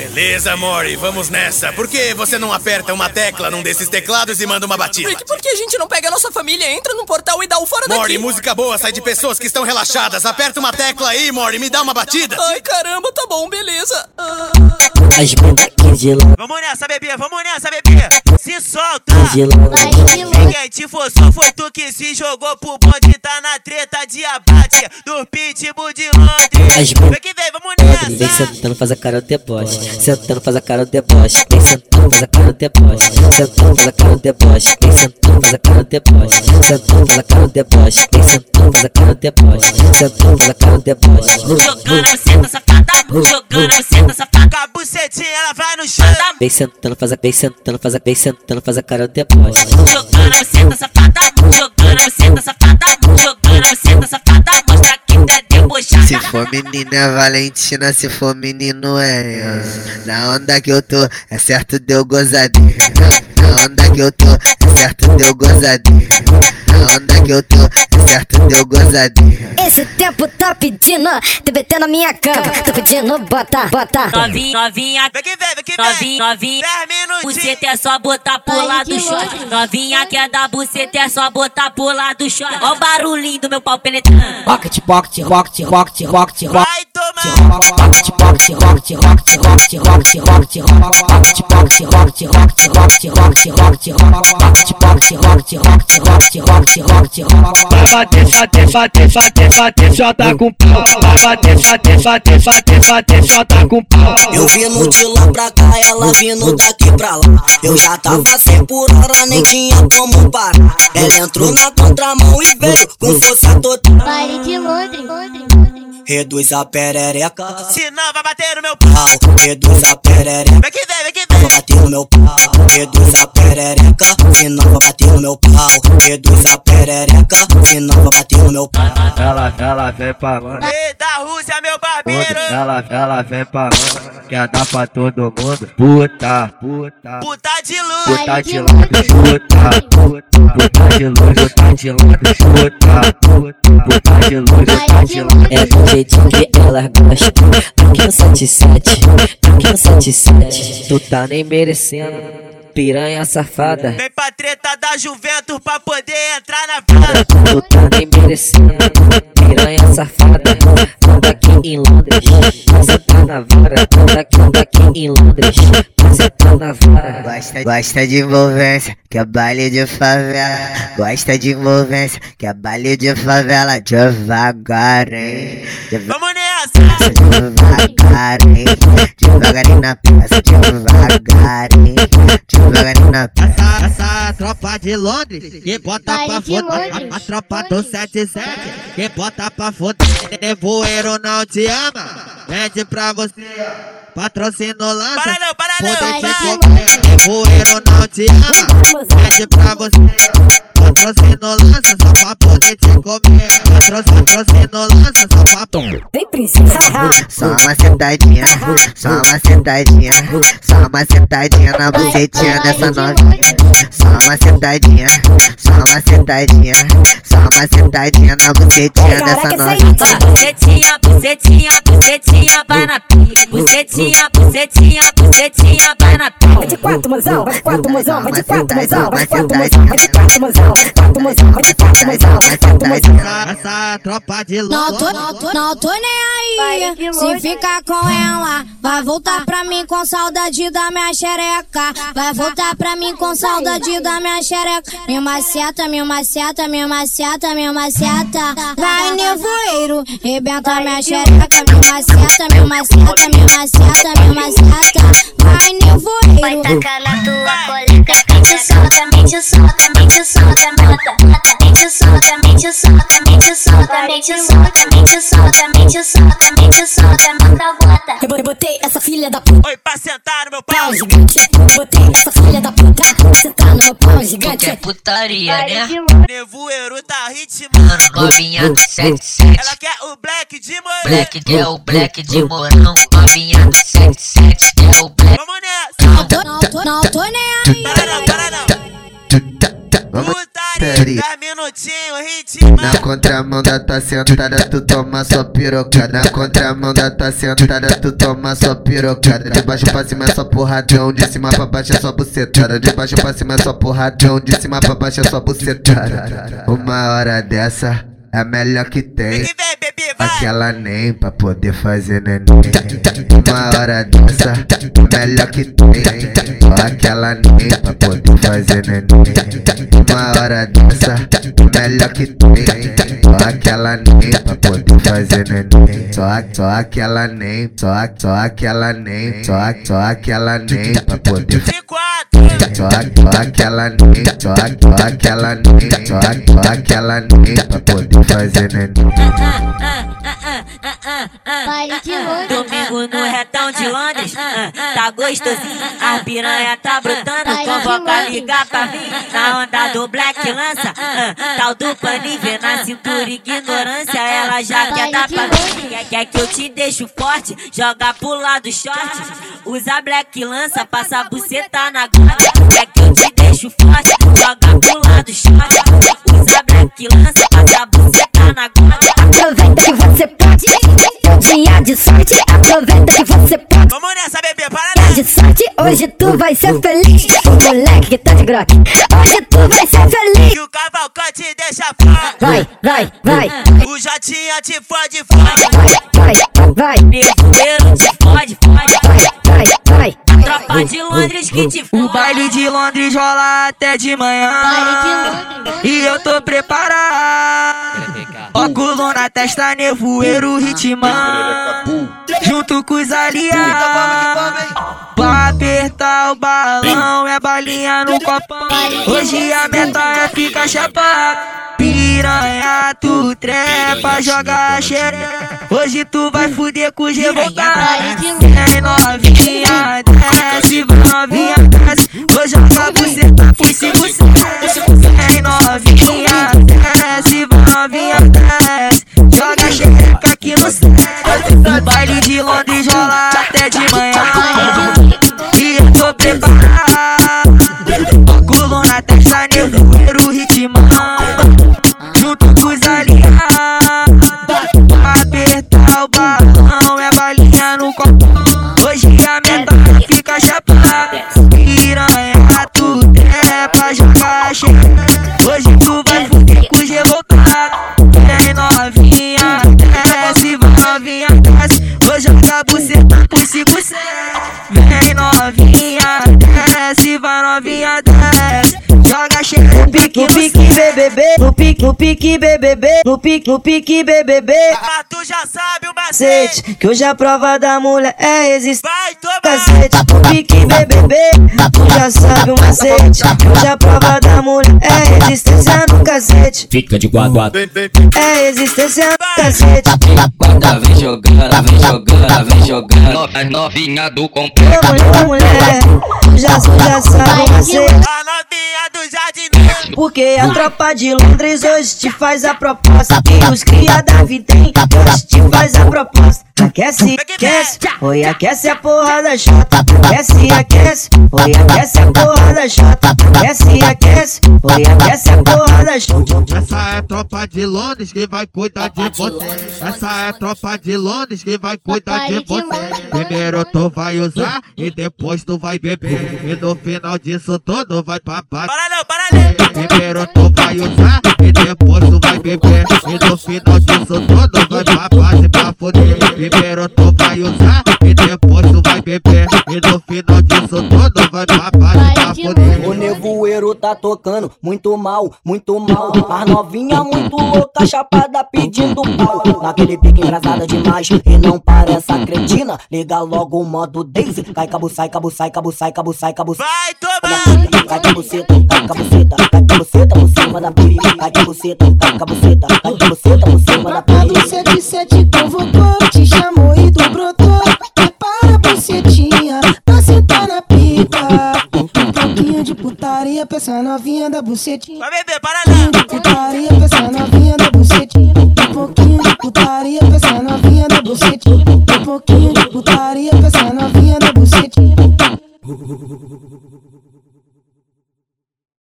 Beleza, Mori, vamos nessa. Por que você não aperta uma tecla num desses teclados e manda uma batida? Rick, por que a gente não pega a nossa família, entra no portal e dá o fora daqui? Mori, música boa sai de pessoas que estão relaxadas. Aperta uma tecla aí, Mori, me dá uma batida. Ai, caramba, tá bom, beleza. Ah. Vamos nessa, bebê, vamos nessa, bebê. Se solta. de lá. Quem te forçou foi tu que se jogou pro bonde, tá na treta de abate do pitbull de Londres. Vem que vem, vamos Vem nessa. sentando, faz a cara do deboche. Sentando, faz a cara do deboche. Vem sentando, faz a cara do deboche. Sentando, faz a cara do deboche. Vem sentando, faz a cara do deboche. Sentando, faz a cara do deboche. Vem sentando, faz a cara do deboche. Sentando, faz a cara do deboche. Jogando a buceta safada, jogando a buceta safada. Com a bucetinha ela chão. Vem sentando, faz a, vem sentando, faz a, vem sentando, faz a cara do deboche. Jogando a buceta safada, jogando a buceta safada, for menina é Valentina, se for menino é. Na onda que eu tô, é certo deu gozadinho. Na onda que eu tô, é certo deu gozadinho. Na onda que eu tô, é certo deu gozadinho. Esse tempo tá pedindo TBT na minha cama. Tô pedindo bota, bota. Novinha, novinha, Vem que vem, vem que vem. novinha, novinha. Dez minutinhos. Buceta é só botar pro lado do short. Novinha quer dar buceta é só botar pro lado do short. Ó o barulhinho do meu pau penetrando. Rocket, pocket, rocket, rocket, rocket, rocket. Vai tomar. Pocket, pocket, rocket, rocket, rocket, rocket, rocket, pocket, pocket, rocket, rocket, rocket, rocket, rocket, pocket, pocket, rocket, rocket, rocket, rocket, rocket, Vai bater, bater, bater, bater, bater, solta com pau. Vai bater, bater, bater, bater, bater, solta com pau. Eu vindo de lá pra cá, ela vindo daqui pra lá. Eu já tava sem por hora, nem tinha como parar. Ela entrou na contramão e veio com força total. Baile de Londres. Reduz a perereca, Senão vai bater no meu pau. pau. Reduz a perereca, Vem que vem, vem que vem. vai bater no meu pau. Reduz a perereca, senão vai bater no meu pau. Reduz a perereca, senão vai bater no meu pau. Ela, ela vem pra mano. Ei, da Rússia, meu Ela, ela vem pra mano. Quer dar pra todo mundo. Puta, puta. Puta de luz. Puta de lado, puta, puta, puta de luz, puta de lado, puta, puta, puta de luz, puta de lado. É do jeitinho que elas gostam. Aqui no 77, aqui no 77. Tu tá nem merecendo. Piranha safada. Vem pra treta da Juventus pra poder entrar na. Tu tá nem merecendo. Piranha safada. Anda aqui em Londres. Você tá na vara. Anda aqui, anda aqui em Londres. Você na vara. Gosta, gosta de envolvência, que é baile de favela. Gosta de envolvência, que é baile de favela. Devagar, hein? Devagar, Vamos nessa. devagarinho. Devagarinho na peça, devagarinho. Devagarinho na peça. Essa, essa tropa de Londres, que bota pra foder. Londres. A, a tropa do 77, que bota pra foder. Nevoeiro não te ama, pede pra você. Patrocínio lança, Para não, para não. Vai. comer. Nevoeiro não te ama, pede pra você. Patrocínio lança, só pra poder te comer. Patrocínio, patrocínio lança, só pra Vem, princesa. Só uma sentadinha, só uma sentadinha, só uma sentadinha na bucetinha dessa novinha. Só uma sentadinha, só uma sentadinha, só uma sentadinha na bucetinha dessa novinha. Bucetinha, bucetinha, bucetinha, vai na pica. Bucetinha, bucetinha, bucetinha, vai na pica. De quatro, mozão, vai de quatro, mozão, vai de quatro, mozão, vai de quatro, mozão, vai de quatro, mozão, vai de quatro, mozão, vai de quatro, mozão, vai de quatro, mozão. essa, essa tropa de Não tô, não tô, não tô nem aí. Se ficar com ela, vai voltar pra mim com saudade da minha xereca. Vai voltar pra mim com saudade da minha xereca. Me maceta, me maceta, me maceta, me maceta. Vai nevoeiro, rebenta minha xereca. Me maceta, me maceta, me maceta, me maceta. Vai nevoeiro. Tacar na tua colega. Mente solta, mente solta, mente solta, mata. Mente solta, mente solta, mente solta, mente solta, mente solta, mente solta, bota. Botei essa filha da puta Oi, pra sentar no meu pau. pau gigante. Eu botei essa filha da puta sentar no meu pau gigante. putaria, né? Nevoeiro tá ritmando. Novinha do 77. Ela quer o black de morango. Black que é o black de morão. Novinha do 77 que é o black. Vamos nessa. Não tô, não tô, não tô nem aí. Para não, para não. Putaria. Dez minutinhos, ritmo. Na contramão da tua sentada, tu toma sua pirocada. Na contramão da tua sentada, tu toma sua pirocada. De baixo pra cima é só porradão, de cima pra baixo é só bucetada. De baixo pra cima é só porradão, de cima pra baixo é só bucetada. Uma hora dessa é a melhor que tem. Vem, bebê, vai. Aquela nem pra poder fazer neném. Uma hora dessa, é melhor que tem. Aquela nem pra poder fazer neném. Uma hora dessa, é melhor que tem. Só aquela nem pra poder fazer neném. Só, só aquela nem, só, só aquela nem, só, só aquela nem pra poder só, só aquela nem, só, só aquela nem, só, só aquela nem pra poder fazer neném. Domingo no retão de Londres, tá gostosinho. A piranha tá brotando, convoca ligar pra mim. Na onda do Black lança, tal do paninho. Na cintura ignorância, ela já quer dar pra mim. Quer, quer que eu te deixo forte, joga pro lado short. Usa Black lança, passa a buceta na guarda. Quer que eu te deixo forte, joga pro lado short. Usa Black lança, passa a hoje tu vai ser feliz. O moleque que tá de groque, hoje tu vai ser feliz. Que o Cavalcante deixa fora. Vai, vai, vai, O Jotinha te fode fora. vai, vai, vai, Nevoeiro te fode, fode. vai, vai, vai. Tropa de Londres que te fode. O baile de Londres rola até de manhã. E eu tô preparado. Óculos na testa, nevoeiro ritmão. Junto com os aliados. Apertar o balão, é balinha no copão. Hoje a meta é ficar chapado. Piranha, tu trepa, joga a xereca. Hoje tu vai fuder com os revoltados. Vem novinha, desce, novinha, desce. Vou jogar buceta por Hoje tu vai fuder com os revoltados. Vem novinha, desce, novinha, desce. Vou jogar buceta por cinco Vem novinha, desce, vai novinha, desce. Pique, pique, BBB. No pique, no pique, BBB. No pique, no pique, BBB. Mas tu já sabe o macete. Que hoje a prova da mulher é resistência. Vai tomar. Cacete, no pique, BBB. Tu já sabe o macete. Que hoje a prova da mulher é resistência no cacete. Fica de guarda. É resistência no cacete. Guarda, vem jogando, vem jogando, vem jogando. As novinha do complexo. Mulher, mulher, já, já sabe o macete. Porque a tropa de Londres hoje te faz a proposta. E os cria da Videm hoje te faz a proposta. Aquece, aquece, oi, aquece a porra da chata. Aquece, aquece, oi, aquece a porra da chata. Aquece, aquece, oi, aquece a porra a tropa de Londres que vai cuidar de você. Essa é a tropa de Londres que vai cuidar de você. Primeiro tu vai usar e depois tu vai beber. E no final disso tudo vai pra baixo. Para não, para não. Primeiro tu vai usar e depois tu vai beber. E no final disso tudo vai pra base pra foder. Primeiro tu vai usar e depois tu vai beber. E no final disso tudo vai pra base. O nevoeiro tá tocando muito mal, muito mal. As novinha muito louca, chapada pedindo pau. Naquele pique engraçada demais e não parece a cretina. Liga logo o modo Daisy. Cai cabo, sai, cabo, sai, cabo, sai, cabo, sai, cabo. Vai tomar. Cai de buceta, cai com a buceta, cai com a buceta por cima da pica. Cai de buceta, cai com a buceta, cai com a buceta por cima da A pica. bucetice te convocou, te chamou e tu brotou. Prepara a bucetinha putaria, pensa novinha da bucetinha. Vai beber, para lá. De putaria, pensa novinha da bucetinha. Um pouquinho de putaria, pensa novinha da bucetinha. Um pouquinho de putaria, pensa novinha da bucetinha.